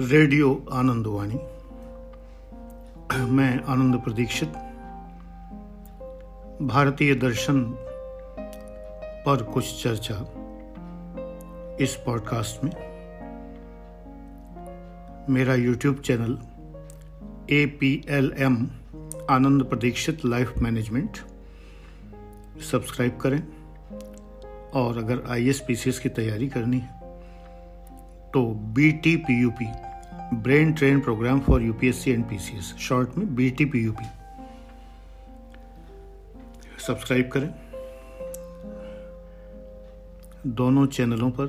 Radio Anandwani मैं आनंद प्रदीक्षित। भारतीय दर्शन पर कुछ चर्चा इस पॉडकास्ट में। मेरा YouTube channel A P L M Anand Pradikshit life management. Subscribe करें और अगर आई एस की तैयारी करनी है तो B T P U P brain train program for UPSC and PCS short में B T P U P subscribe करें। दोनों चैनलों पर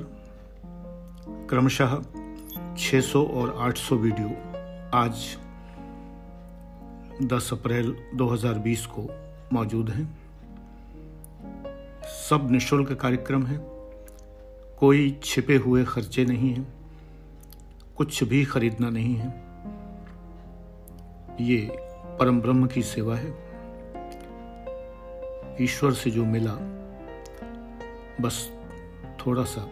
क्रमशः 600 और 800 वीडियो आज 10 अप्रैल 2020 को मौजूद हैं। सब निशुल्क कार्यक्रम है। कोई छिपे हुए खर्चे नहीं हैं। कुछ भी खरीदना नहीं है। ये परम ब्रह्म की सेवा है। ईश्वर से जो मिला, बस थोड़ा सा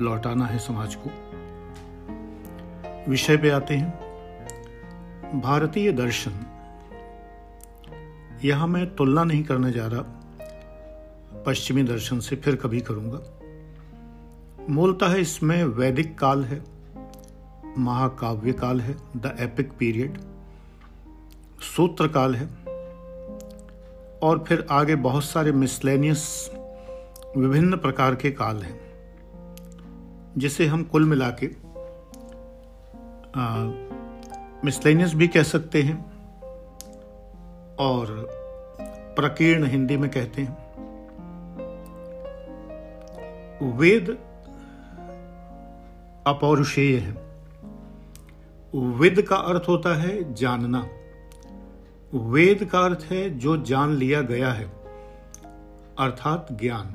लौटाना है समाज को। विषय पे आते हैं। भारतीय दर्शन। यहाँ मैं तुलना नहीं करने जा रहा। पश्चिमी दर्शन से फिर कभी करूँगा। मूलतः इसमें वैदिक काल है। महाकाव्य काल है द एपिक पीरियड सूत्र काल है, और फिर आगे बहुत सारे मिसलेनियस विभिन्न प्रकार के काल हैं, जिसे हम कुल मिला के मिसलेनियस भी कह सकते हैं, और प्रकीर्ण हिंदी में कहते हैं। वेद अपौरुषेय है। विद का अर्थ होता है जानना। वेद का अर्थ है जो जान लिया गया है, अर्थात ज्ञान।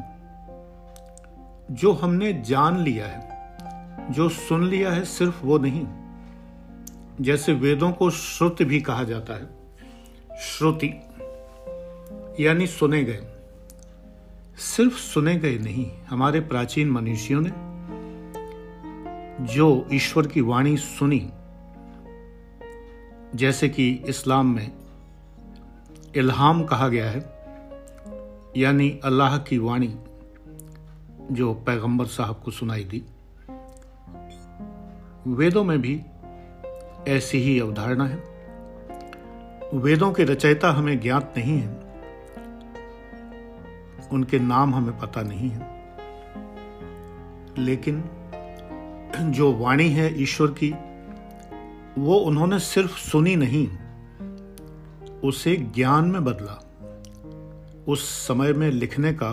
जो हमने जान लिया है, जो सुन लिया है, सिर्फ़ वो नहीं, जैसे वेदों को श्रुति भी कहा जाता है। श्रुति, यानी सुने गए। सिर्फ़ सुने गए नहीं, हमारे प्राचीन मनुष्यों ने जो ईश्वर की वाणी सुनी जैसे कि इस्लाम में इल्हाम कहा गया है, यानी अल्लाह की वाणी जो पैगंबर साहब को सुनाई दी। वेदों में भी ऐसी ही अवधारणा है। वेदों के रचयिता हमें ज्ञात नहीं है। उनके नाम हमें पता नहीं है। लेकिन जो वाणी है ईश्वर की वो उन्होंने सिर्फ़ सुनी नहीं, उसे ज्ञान में बदला। उस समय में लिखने का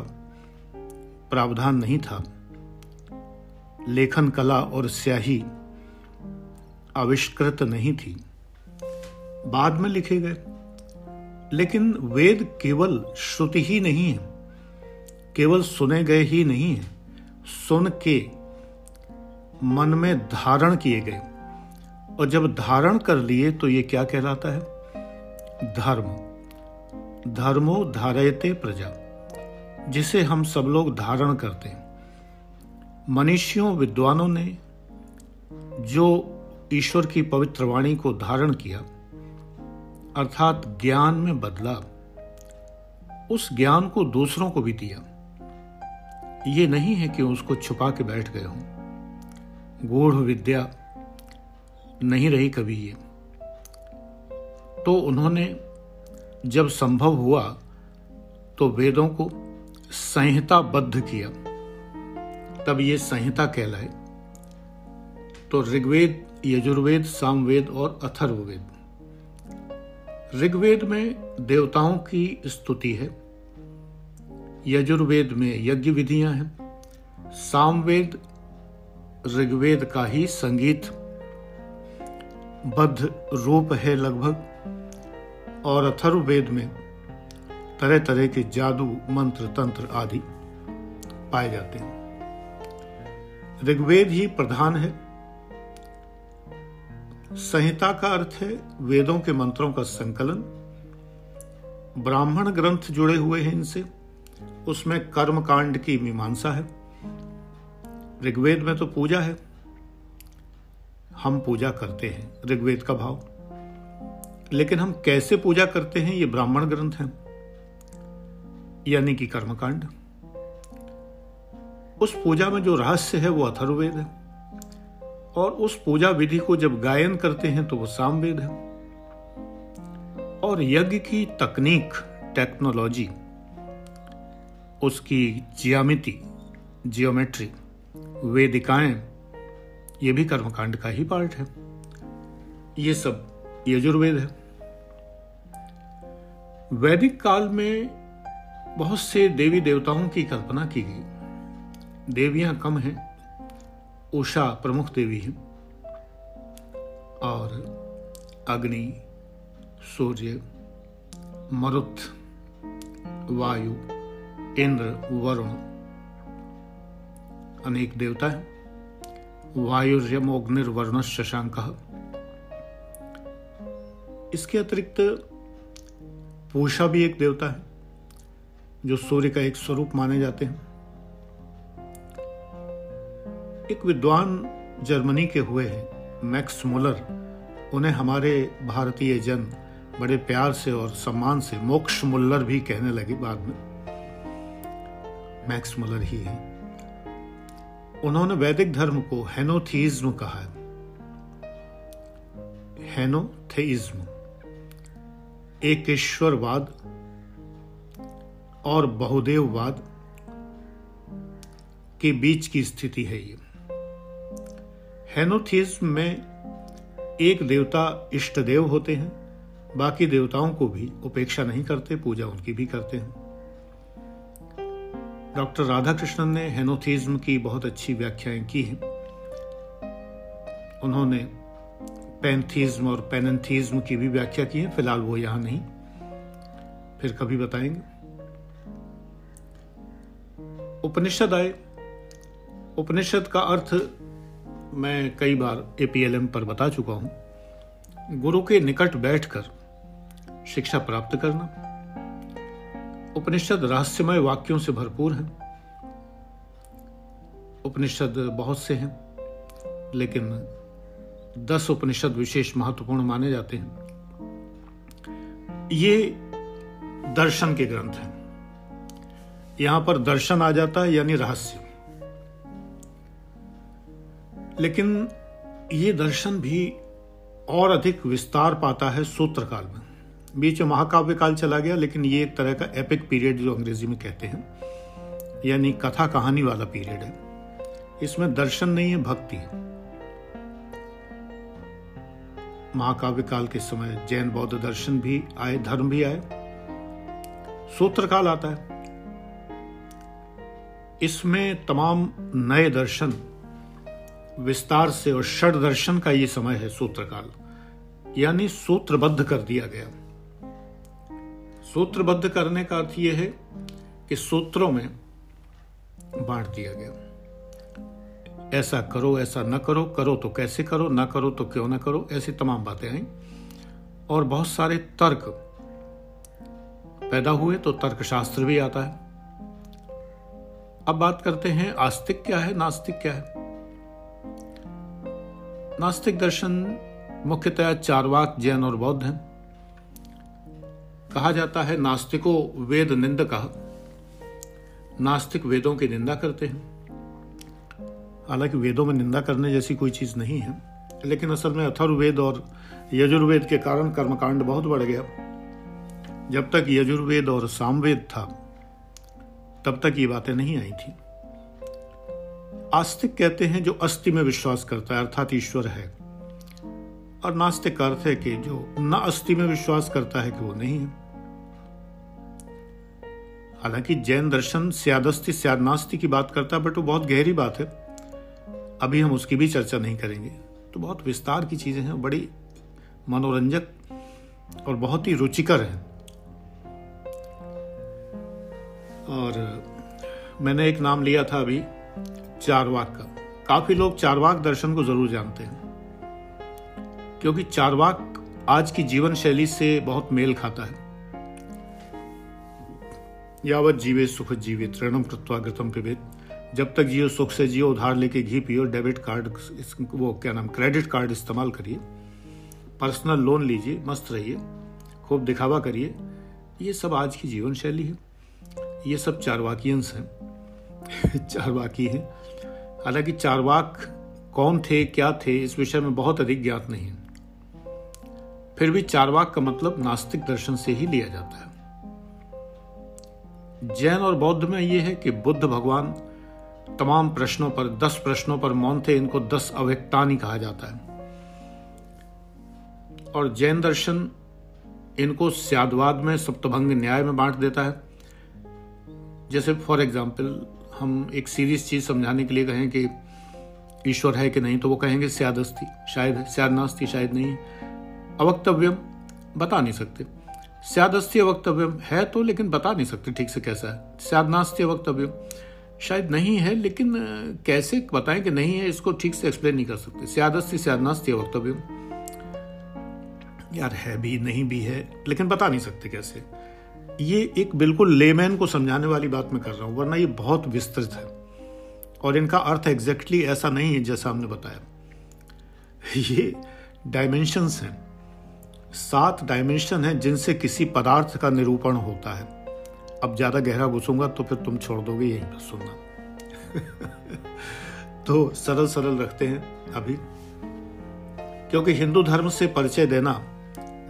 प्रावधान नहीं था। लेखन, कला और स्याही आविष्कृत नहीं थी। बाद में लिखे गए। लेकिन वेद केवल श्रुति ही नहीं है, केवल सुने गए ही नहीं है। सुन के मन में धारण किए गए। और जब धारण कर लिए तो ये क्या कहलाता है? धर्म। धर्मो धारयते प्रजा, जिसे हम सब लोग धारण करते हैं। मनुष्यों, विद्वानों ने जो ईश्वर की पवित्र वाणी को धारण किया, अर्थात ज्ञान में बदला उस ज्ञान को दूसरों को भी दिया। ये नहीं है कि उसको छुपा के बैठ गए हों। गूढ़ विद्या नहीं रही कभी ये। तो उन्होंने जब संभव हुआ तो वेदों को संहिताबद्ध किया। तब ये संहिता कहलाए। तो ऋग्वेद, यजुर्वेद, सामवेद और अथर्ववेद। ऋग्वेद में देवताओं की स्तुति है। यजुर्वेद में यज्ञ विधियाँ हैं। सामवेद, ऋग्वेद का ही संगीत बद्ध रूप है लगभग, और अथर्ववेद में तरह तरह के जादू मंत्र तंत्र आदि पाए जाते हैं। ऋग्वेद ही प्रधान है। संहिता का अर्थ है वेदों के मंत्रों का संकलन। ब्राह्मण ग्रंथ जुड़े हुए हैं इनसे। उसमें कर्म कांड की मीमांसा है। ऋग्वेद में तो पूजा है। हम पूजा करते हैं, ऋग्वेद का भाव। लेकिन हम कैसे पूजा करते हैं, ये ब्राह्मण ग्रंथ है। यानी कि कर्मकांड। उस पूजा में जो रहस्य है, वो अथर्ववेद है। और उस पूजा विधि को जब गायन करते हैं तो वो सामवेद है। और यज्ञ की तकनीक टेक्नोलॉजी उसकी जियामिति जियोमेट्री वेदिकाएँ ये भी कर्मकांड का ही पार्ट है। ये सब यजुर्वेद है। वैदिक काल में बहुत से देवी देवताओं की कल्पना की गई। देवियाँ कम हैं, उषा प्रमुख देवी है, और अग्नि, सूर्य, मरुत, वायु, इंद्र, वरुण अनेक देवता है। वायुर्यम अग्निर्वर्ण शशांक इसके अतिरिक्त पूषा भी एक देवता है, जो सूर्य का एक स्वरूप माने जाते हैं। एक विद्वान जर्मनी के हुए हैं, मैक्स मुलर। उन्हें हमारे भारतीय जन बड़े प्यार से और सम्मान से मोक्ष मुल्लर भी कहने लगे बाद में। मैक्स मुलर ही है। उन्होंने वैदिक धर्म को हेनोथीज्म कहा है। हेनोथेइज्म एक और बहुदेववाद के बीच की स्थिति है ये। हेनोथिज्म में एक देवता इष्ट देव होते हैं, बाकी देवताओं को भी उपेक्षा नहीं करते, पूजा उनकी भी करते हैं। डॉक्टर राधाकृष्णन ने हेनोथिज्म की बहुत अच्छी व्याख्याएँ की हैं। उन्होंने पैंथीज्म और पेनथिज्म की भी व्याख्या की है, फ़िलहाल वो यहाँ नहीं। फिर कभी बताएँगे। उपनिषद आए। उपनिषद का अर्थ मैं कई बार एपीएलएम पर बता चुका हूँ। गुरु के निकट बैठकर शिक्षा प्राप्त करना। उपनिषद रहस्यमय वाक्यों से भरपूर है। उपनिषद बहुत से हैं, लेकिन दस उपनिषद विशेष महत्वपूर्ण माने जाते हैं। ये दर्शन के ग्रंथ हैं। यहाँ पर दर्शन आ जाता है, यानी रहस्य। लेकिन ये दर्शन भी और अधिक विस्तार पाता है सूत्रकाल में। बीच में महाकाव्य काल चला गया, लेकिन ये एक तरह का एपिक पीरियड जो अंग्रेज़ी में कहते हैं, यानी कथा कहानी वाला पीरियड है। इसमें दर्शन नहीं है, भक्ति है। महाकाव्य काल के समय जैन बौद्ध दर्शन भी आए, धर्म भी आए। सूत्र काल आता है। इसमें तमाम नए दर्शन, विस्तार से और षड दर्शन का ये समय है सूत्रकाल, यानी सूत्रबद्ध कर दिया गया। सूत्रबद्ध करने का अर्थ यह है कि सूत्रों में बांट दिया गया। ऐसा करो, ऐसा न करो करो तो कैसे करो, ना करो तो क्यों ना करो, ऐसी तमाम बातें आई और बहुत सारे तर्क पैदा हुए तो तर्कशास्त्र भी आता है। अब बात करते हैं, आस्तिक क्या है, नास्तिक क्या है? नास्तिक दर्शन मुख्यतः चारवाक, जैन और बौद्ध हैं। कहा जाता है, नास्तिको वेद निंदक। नास्तिक वेदों की निंदा करते हैं। हालाँकि वेदों में निंदा करने जैसी कोई चीज़ नहीं है, लेकिन असल में अथर्ववेद और यजुर्वेद के कारण कर्मकांड बहुत बढ़ गया। जब तक यजुर्वेद और सामवेद था, तब तक ये बातें नहीं आई थी। आस्तिक कहते हैं जो अस्थि में विश्वास करता है, अर्थात ईश्वर है। और नास्तिक अर्थ है कि जो न अस्थि में विश्वास करता है कि वो नहीं है। हालाँकि जैन दर्शन स्यादस्ति स्याद नास्ति की बात करता है, बट वो बहुत गहरी बात है। अभी हम उसकी भी चर्चा नहीं करेंगे। तो बहुत विस्तार की चीज़ें हैं, बड़ी मनोरंजक और बहुत ही रुचिकर है। और मैंने एक नाम लिया था अभी, चारवाक का। काफ़ी लोग चारवाक दर्शन को ज़रूर जानते हैं, क्योंकि चारवाक आज की जीवन शैली से बहुत मेल खाता है। यावत जीवे सुख जीवे ऋणम कृत्वा गतम पिबेत। जब तक जियो सुख से जियो, उधार लेके घी पियो, डेबिट कार्ड वो क्या नाम, क्रेडिट कार्ड इस्तेमाल करिए। पर्सनल लोन लीजिए, मस्त रहिए, खूब दिखावा करिए। ये सब आज की जीवन शैली है। ये सब चारवाकियंस हैं। चारवाकी हैं। हालाँकि चारवाक कौन थे, क्या थे, इस विषय में बहुत अधिक ज्ञात नहीं है। फिर भी चारवाक का मतलब नास्तिक दर्शन से ही लिया जाता है। जैन और बौद्ध में यह है कि बुद्ध भगवान तमाम प्रश्नों पर, दस प्रश्नों पर मौन थे इनको दस अव्यक्तानी कहा जाता है। और जैन दर्शन इनको स्यादवाद में, सप्तभंग न्याय में बांट देता है। जैसे फॉर एग्ज़ाम्पल हम एक सीरियस चीज़ समझाने के लिए कहें कि ईश्वर है कि नहीं तो वो कहेंगे स्यादस्ती, शायद है नास्ती शायद नहीं अवक्तव्यम बता नहीं सकते। स्यादस्ती अवक्तव्यम है तो लेकिन बता नहीं सकते ठीक से कैसा है। स्यादनास्ती अवक्तव्यम शायद नहीं है, लेकिन कैसे बताएँ कि नहीं है, इसको ठीक से एक्सप्लेन नहीं कर सकते। स्यादस्ती स्यादनास्ती अवक्तव्यम यार है भी, नहीं भी है, लेकिन बता नहीं सकते कैसे। ये एक बिल्कुल लेमैन को समझाने वाली बात मैं कर रहा हूँ, वरना ये बहुत विस्तृत है, और इनका अर्थ एग्जैक्टली ऐसा नहीं है जैसा हमने बताया। ये डायमेंशंस हैं। सात डायमेंशन हैं जिनसे किसी पदार्थ का निरूपण होता है। अब ज़्यादा गहरा घुसूँगा तो फिर तुम छोड़ दोगे यहीं पर सुनना। तो सरल सरल रखते हैं अभी। क्योंकि हिंदू धर्म से परिचय देना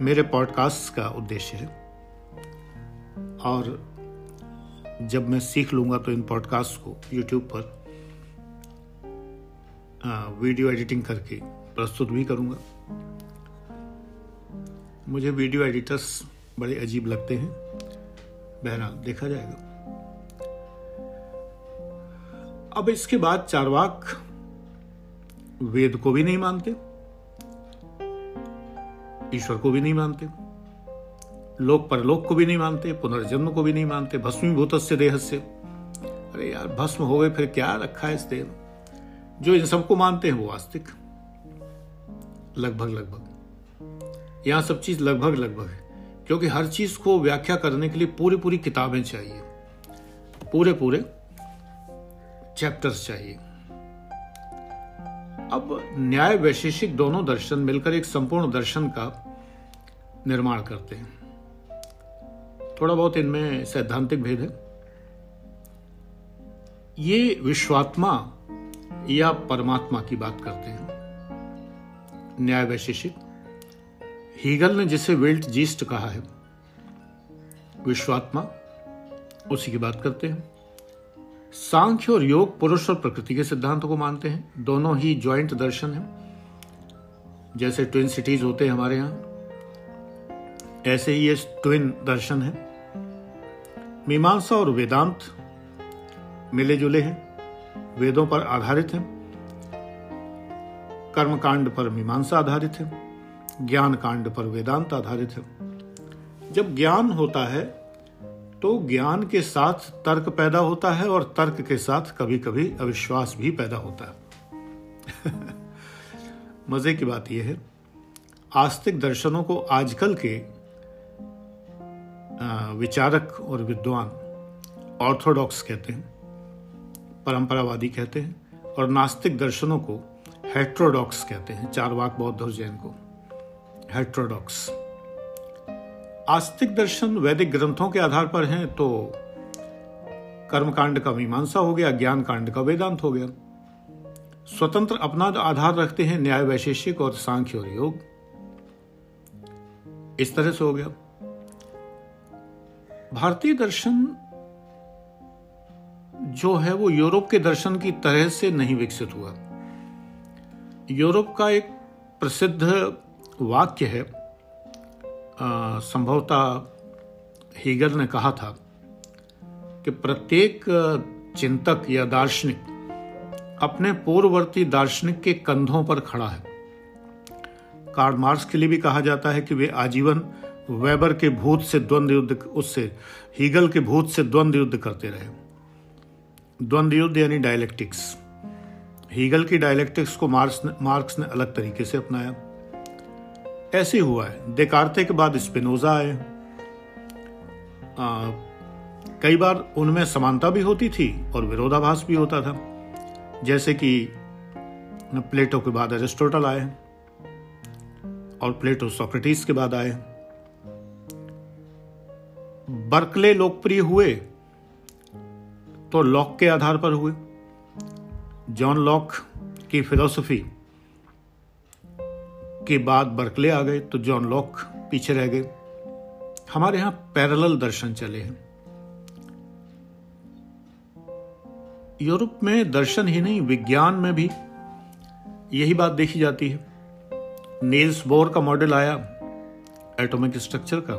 मेरे पॉडकास्ट का उद्देश्य है। और जब मैं सीख लूँगा तो इन पॉडकास्ट को यूट्यूब पर वीडियो एडिटिंग करके प्रस्तुत भी करूँगा। मुझे वीडियो एडिटर्स बड़े अजीब लगते हैं। बहरहाल, देखा जाएगा। अब इसके बाद चारवाक वेद को भी नहीं मानते, ईश्वर को भी नहीं मानते, लोक परलोक को भी नहीं मानते, पुनर्जन्म को भी नहीं मानते भस्मीभूत से देह से अरे यार, भस्म हो गए, फिर क्या रखा है इस देह जो इन सबको मानते हैं वो आस्तिक। लगभग लगभग। यहाँ सब चीज़ लगभग लगभग है, क्योंकि हर चीज़ को व्याख्या करने के लिए पूरी पूरी किताबें चाहिए। पूरे पूरे चैप्टर्स चाहिए। अब न्याय वैशेषिक दोनों दर्शन मिलकर एक संपूर्ण दर्शन का निर्माण करते हैं। थोड़ा बहुत इनमें सैद्धांतिक भेद है। ये विश्वात्मा या परमात्मा की बात करते हैं। न्याय वैशेषिक। हीगल ने जिसे वेल्ट जीस्ट कहा है, विश्वात्मा, उसी की बात करते हैं। सांख्य और योग पुरुष और प्रकृति के सिद्धांतों को मानते हैं। दोनों ही ज्वाइंट दर्शन है। जैसे ट्विन सिटीज़ होते हैं हमारे यहाँ, ऐसे ही ये ट्विन दर्शन है। मीमांसा और वेदांत मिले जुले हैं, वेदों पर आधारित हैं। कर्मकांड पर मीमांसा आधारित है। ज्ञान कांड पर वेदांत आधारित है। जब ज्ञान होता है तो ज्ञान के साथ तर्क पैदा होता है और तर्क के साथ कभी कभी अविश्वास भी पैदा होता है। मज़े की बात यह है, आस्तिक दर्शनों को आजकल के विचारक और विद्वान ऑर्थोडॉक्स कहते हैं, परंपरावादी कहते हैं और नास्तिक दर्शनों को हेट्रोडॉक्स कहते हैं चार वाक बौद्ध और जैन को। हेट्रोडॉक्स। आस्तिक दर्शन वैदिक ग्रंथों के आधार पर हैं तो कर्मकांड का मीमांसा हो गया ज्ञान कांड का वेदांत हो गया। स्वतंत्र अपना आधार रखते हैं न्याय वैशेषिक और सांख्य और योग। इस तरह से हो गया। भारतीय दर्शन जो है, वो यूरोप के दर्शन की तरह से नहीं विकसित हुआ। यूरोप का एक प्रसिद्ध वाक्य है संभवतः हीगल ने कहा था कि प्रत्येक चिंतक या दार्शनिक अपने पूर्ववर्ती दार्शनिक के कंधों पर खड़ा है। कार्ल मार्क्स के लिए भी कहा जाता है कि वे आजीवन वेबर के भूत से द्वंद्व युद्ध उससे हीगल के भूत से द्वंद्व युद्ध करते रहे। द्वंद्व युद्ध यानी डायलेक्टिक्स हीगल की डायलेक्टिक्स को मार्क्स ने मार्क्स ने अलग तरीके से अपनाया। ऐसे हुआ है। देकारते के बाद स्पिनोजा आए। कई बार उनमें समानता भी होती थी और विरोधाभास भी होता था। जैसे कि प्लेटो के बाद एरिस्टोटल आए और प्लेटो सोक्रेटिस के बाद आए। बर्कले लोकप्रिय हुए तो लॉक के आधार पर हुए। जॉन लॉक की फिलोसफी के बाद बर्कले आ गए तो जॉन लॉक पीछे रह गए। हमारे यहाँ पैरेलल दर्शन चले हैं। यूरोप में दर्शन ही नहीं, विज्ञान में भी यही बात देखी जाती है। नील्स बोर का मॉडल आया, एटॉमिक स्ट्रक्चर का।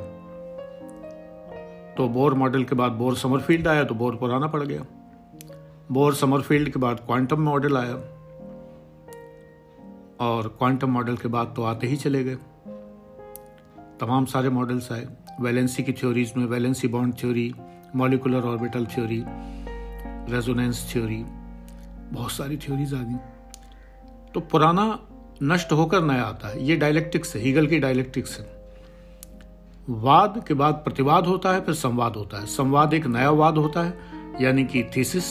तो बोर मॉडल के बाद बोर समरफील्ड आया तो बोर पुराना पड़ गया। बोर समरफील्ड के बाद क्वांटम मॉडल आया। और क्वांटम मॉडल के बाद तो आते ही चले गए। तमाम सारे मॉडल्स आए। वैलेंसी की थ्योरीज में valency bond theory molecular orbital theory resonance theory बहुत सारी थ्योरीज आ गई। तो पुराना नष्ट होकर नया आता है। ये डायलेक्टिक्स है हीगल की डायलेक्टिक्स है। वाद के बाद प्रतिवाद होता है, फिर संवाद होता है। संवाद एक नया वाद होता है, यानी कि थीसिस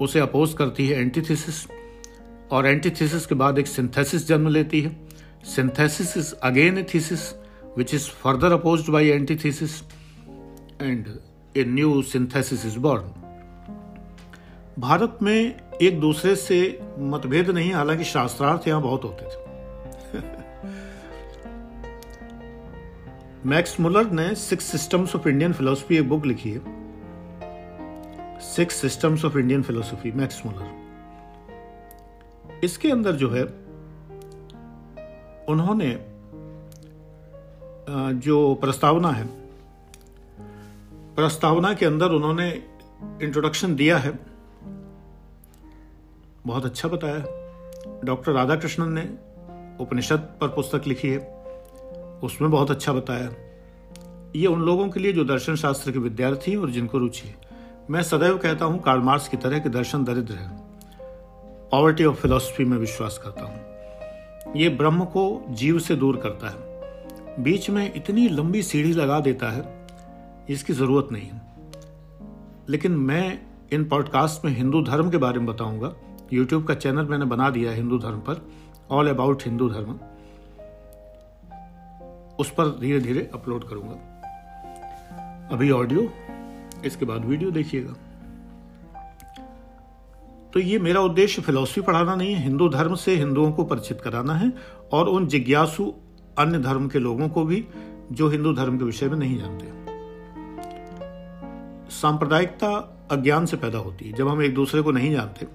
उसे अपोज करती है एंटीथीसिस और एंटीथीसिस के बाद एक सिंथेसिस जन्म लेती है। Synthesis is again a thesis which is further opposed by antithesis, and a new synthesis is born. Bharat में एक दूसरे से मतभेद नहीं, हालाँकि शास्त्रार्थ यहाँ बहुत होते थे। मैक्स मुलर ने six systems of Indian philosophy एक बुक लिखी है। Six systems of Indian philosophy, Max Muller. इसके अंदर जो है, उन्होंने जो प्रस्तावना है, प्रस्तावना के अंदर उन्होंने इंट्रोडक्शन दिया है। बहुत अच्छा बताया। डॉक्टर राधाकृष्णन ने उपनिषद पर पुस्तक लिखी है, उसमें बहुत अच्छा बताया। ये उन लोगों के लिए जो दर्शन शास्त्र के विद्यार्थी हैं और जिनको रुचि है। मैं सदैव कहता हूँ कार्मार्स की तरह के दर्शन दरिद्र है। पॉवर्टी ऑफ़ फिलोसफी में विश्वास करता हूँ। ये ब्रह्म को जीव से दूर करता है। बीच में इतनी लंबी सीढ़ी लगा देता है, इसकी ज़रूरत नहीं है। लेकिन मैं इन पॉडकास्ट में हिंदू धर्म के बारे में बताऊँगा। यूट्यूब का चैनल मैंने बना दिया है हिंदू धर्म पर। ऑल अबाउट हिंदू धर्म। उस पर धीरे धीरे अपलोड करूँगा। अभी ऑडियो इसके बाद वीडियो देखिएगा। तो ये मेरा उद्देश्य फिलॉसफी पढ़ाना नहीं है, हिंदू धर्म से हिंदुओं को परिचित कराना है और उन जिज्ञासु अन्य धर्म के लोगों को भी जो हिंदू धर्म के विषय में नहीं जानते सांप्रदायिकता अज्ञान से पैदा होती है। जब हम एक दूसरे को नहीं जानते,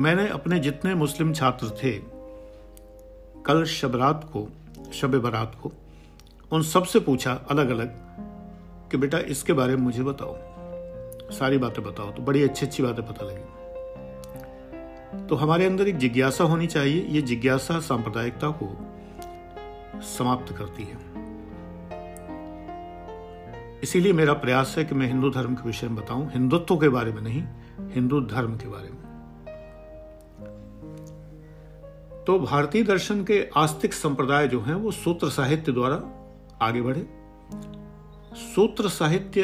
मैंने अपने जितने मुस्लिम छात्र थे, कल शबरात को, शब बरात को, उन सबसे पूछा अलग अलग कि बेटा इसके बारे में मुझे बताओ। सारी बातें बताओ तो बड़ी अच्छी अच्छी बातें पता लगी। तो हमारे अंदर एक जिज्ञासा होनी चाहिए, ये जिज्ञासा सांप्रदायिकता को समाप्त करती है। इसीलिए मेरा प्रयास है कि मैं हिंदू धर्म के विषय में बताऊँ, हिंदुत्व के बारे में नहीं, हिंदू धर्म के बारे में। तो भारतीय दर्शन के आस्तिक संप्रदाय जो हैं, वो सूत्र साहित्य द्वारा आगे बढ़े। सूत्र साहित्य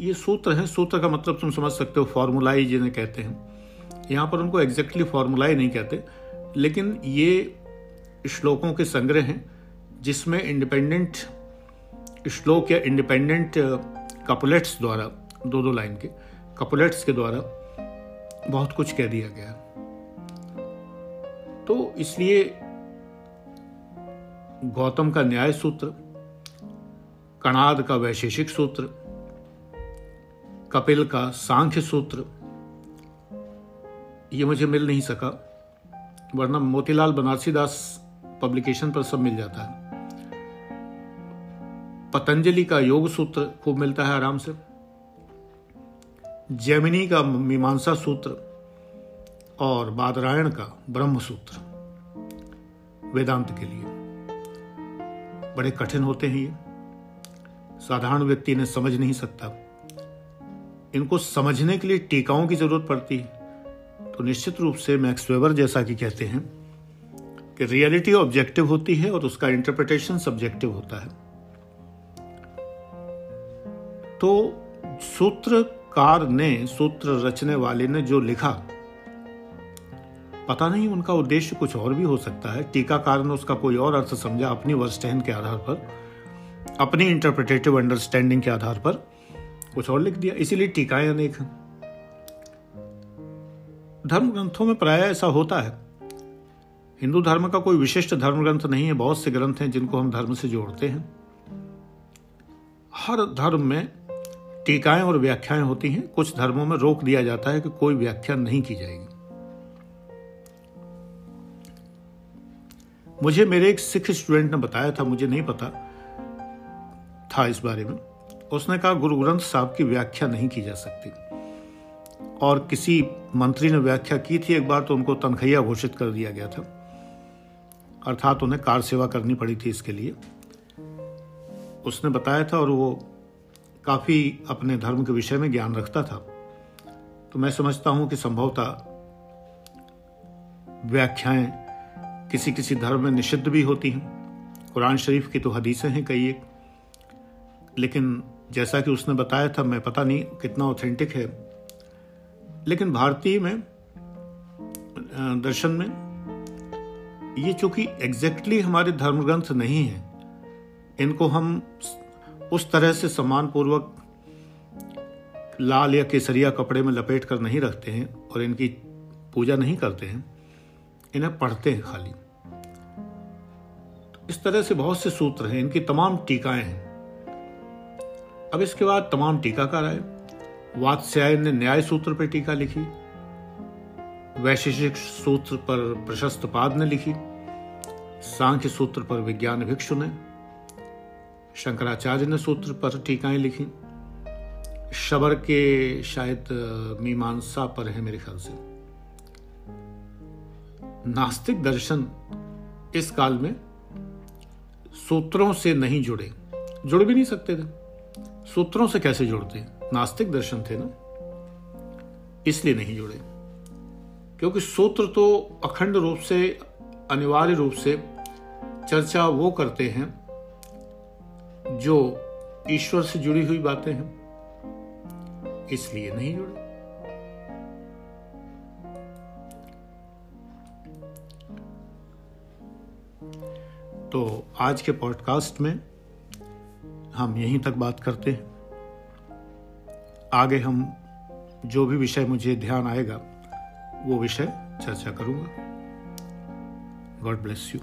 ये सूत्र है, सूत्र का मतलब तुम समझ सकते हो फॉर्मुलाई जिन्हें कहते हैं। यहाँ पर उनको एग्जैक्टली फॉर्मूला ही नहीं कहते, लेकिन ये श्लोकों के संग्रह हैं, जिसमें इंडिपेंडेंट श्लोक या इंडिपेंडेंट कपुलेट्स द्वारा दो दो लाइन के कपुलेट्स के द्वारा बहुत कुछ कह दिया गया तो इसलिए गौतम का न्याय सूत्र, कणाद का वैशेषिक सूत्र कपिल का सांख्य सूत्र। ये मुझे मिल नहीं सका, वरना मोतीलाल बनारसी दास पब्लिकेशन पर सब मिल जाता है। पतंजलि का योग सूत्र खूब मिलता है आराम से। जैमिनी का मीमांसा सूत्र और बादरायण का ब्रह्म सूत्र, वेदांत के लिए। बड़े कठिन होते हैं ये। साधारण व्यक्ति इन्हें समझ नहीं सकता। इनको समझने के लिए टीकाओं की ज़रूरत पड़ती है। तो निश्चित रूप से मैक्स वेबर जैसा कि कहते हैं कि रियलिटी ऑब्जेक्टिव होती है और उसका इंटरप्रिटेशन सब्जेक्टिव होता है। तो सूत्रकार ने, सूत्र रचने वाले ने जो लिखा, पता नहीं उनका उद्देश्य कुछ और भी हो सकता है। टीकाकार ने उसका कोई और अर्थ समझा अपनी वर्स्टहन के आधार पर, अपनी इंटरप्रिटेटिव अंडरस्टैंडिंग के आधार पर। कुछ और लिख दिया, इसीलिए टीकाएँ अनेक हैं धर्म ग्रंथों में प्राय ऐसा होता है। हिंदू धर्म का कोई विशिष्ट धर्म ग्रंथ नहीं है, बहुत से ग्रंथ हैं जिनको हम धर्म से जोड़ते हैं। हर धर्म में टीकाएँ और व्याख्याएँ होती हैं। कुछ धर्मों में रोक दिया जाता है कि कोई व्याख्या नहीं की जाएगी। मुझे मेरे एक सिख स्टूडेंट ने बताया था, मुझे नहीं पता था इस बारे में। उसने कहा, गुरु ग्रंथ साहब की व्याख्या नहीं की जा सकती। और किसी मंत्री ने व्याख्या की थी एक बार तो उनको तनखैया घोषित कर दिया गया था। अर्थात उन्हें कार सेवा करनी पड़ी थी इसके लिए। उसने बताया था और वो काफ़ी अपने धर्म के विषय में ज्ञान रखता था। तो मैं समझता हूँ कि संभवतः व्याख्याएँ किसी किसी धर्म में निषिद्ध भी होती हैं। कुरान शरीफ की तो हदीसें हैं कई एक। लेकिन जैसा कि उसने बताया था, मैं पता नहीं कितना ऑथेंटिक है। लेकिन भारतीय में दर्शन में, ये चूँकि एग्जैक्टली हमारे धर्म ग्रंथ नहीं है, इनको हम उस तरह से सम्मान पूर्वक लाल या केसरिया कपड़े में लपेट कर नहीं रखते हैं और इनकी पूजा नहीं करते हैं, इन्हें पढ़ते हैं खाली। तो इस तरह से बहुत से सूत्र हैं, इनकी तमाम टीकाएँ हैं। अब इसके बाद तमाम टीकाकार आए। वात्स्यायन ने न्याय सूत्र पर टीका लिखी। वैशेषिक सूत्र पर प्रशस्त पाद ने लिखी। सांख्य सूत्र पर विज्ञान भिक्षु ने। शंकराचार्य ने सूत्र पर टीकाएँ लिखी। शबर के शायद मीमांसा पर है मेरे ख्याल से। नास्तिक दर्शन इस काल में सूत्रों से नहीं जुड़े। जुड़ भी नहीं सकते थे। सूत्रों से कैसे जुड़ते नास्तिक दर्शन थे ना? इसलिए नहीं जुड़े। क्योंकि सूत्र तो अखंड रूप से, अनिवार्य रूप से चर्चा वो करते हैं जो ईश्वर से जुड़ी हुई बातें हैं। इसलिए नहीं जुड़े। तो आज के पॉडकास्ट में हम यहीं तक बात करते हैं। आगे हम जो भी विषय मुझे ध्यान आएगा, वो विषय चर्चा करूँगा। God bless you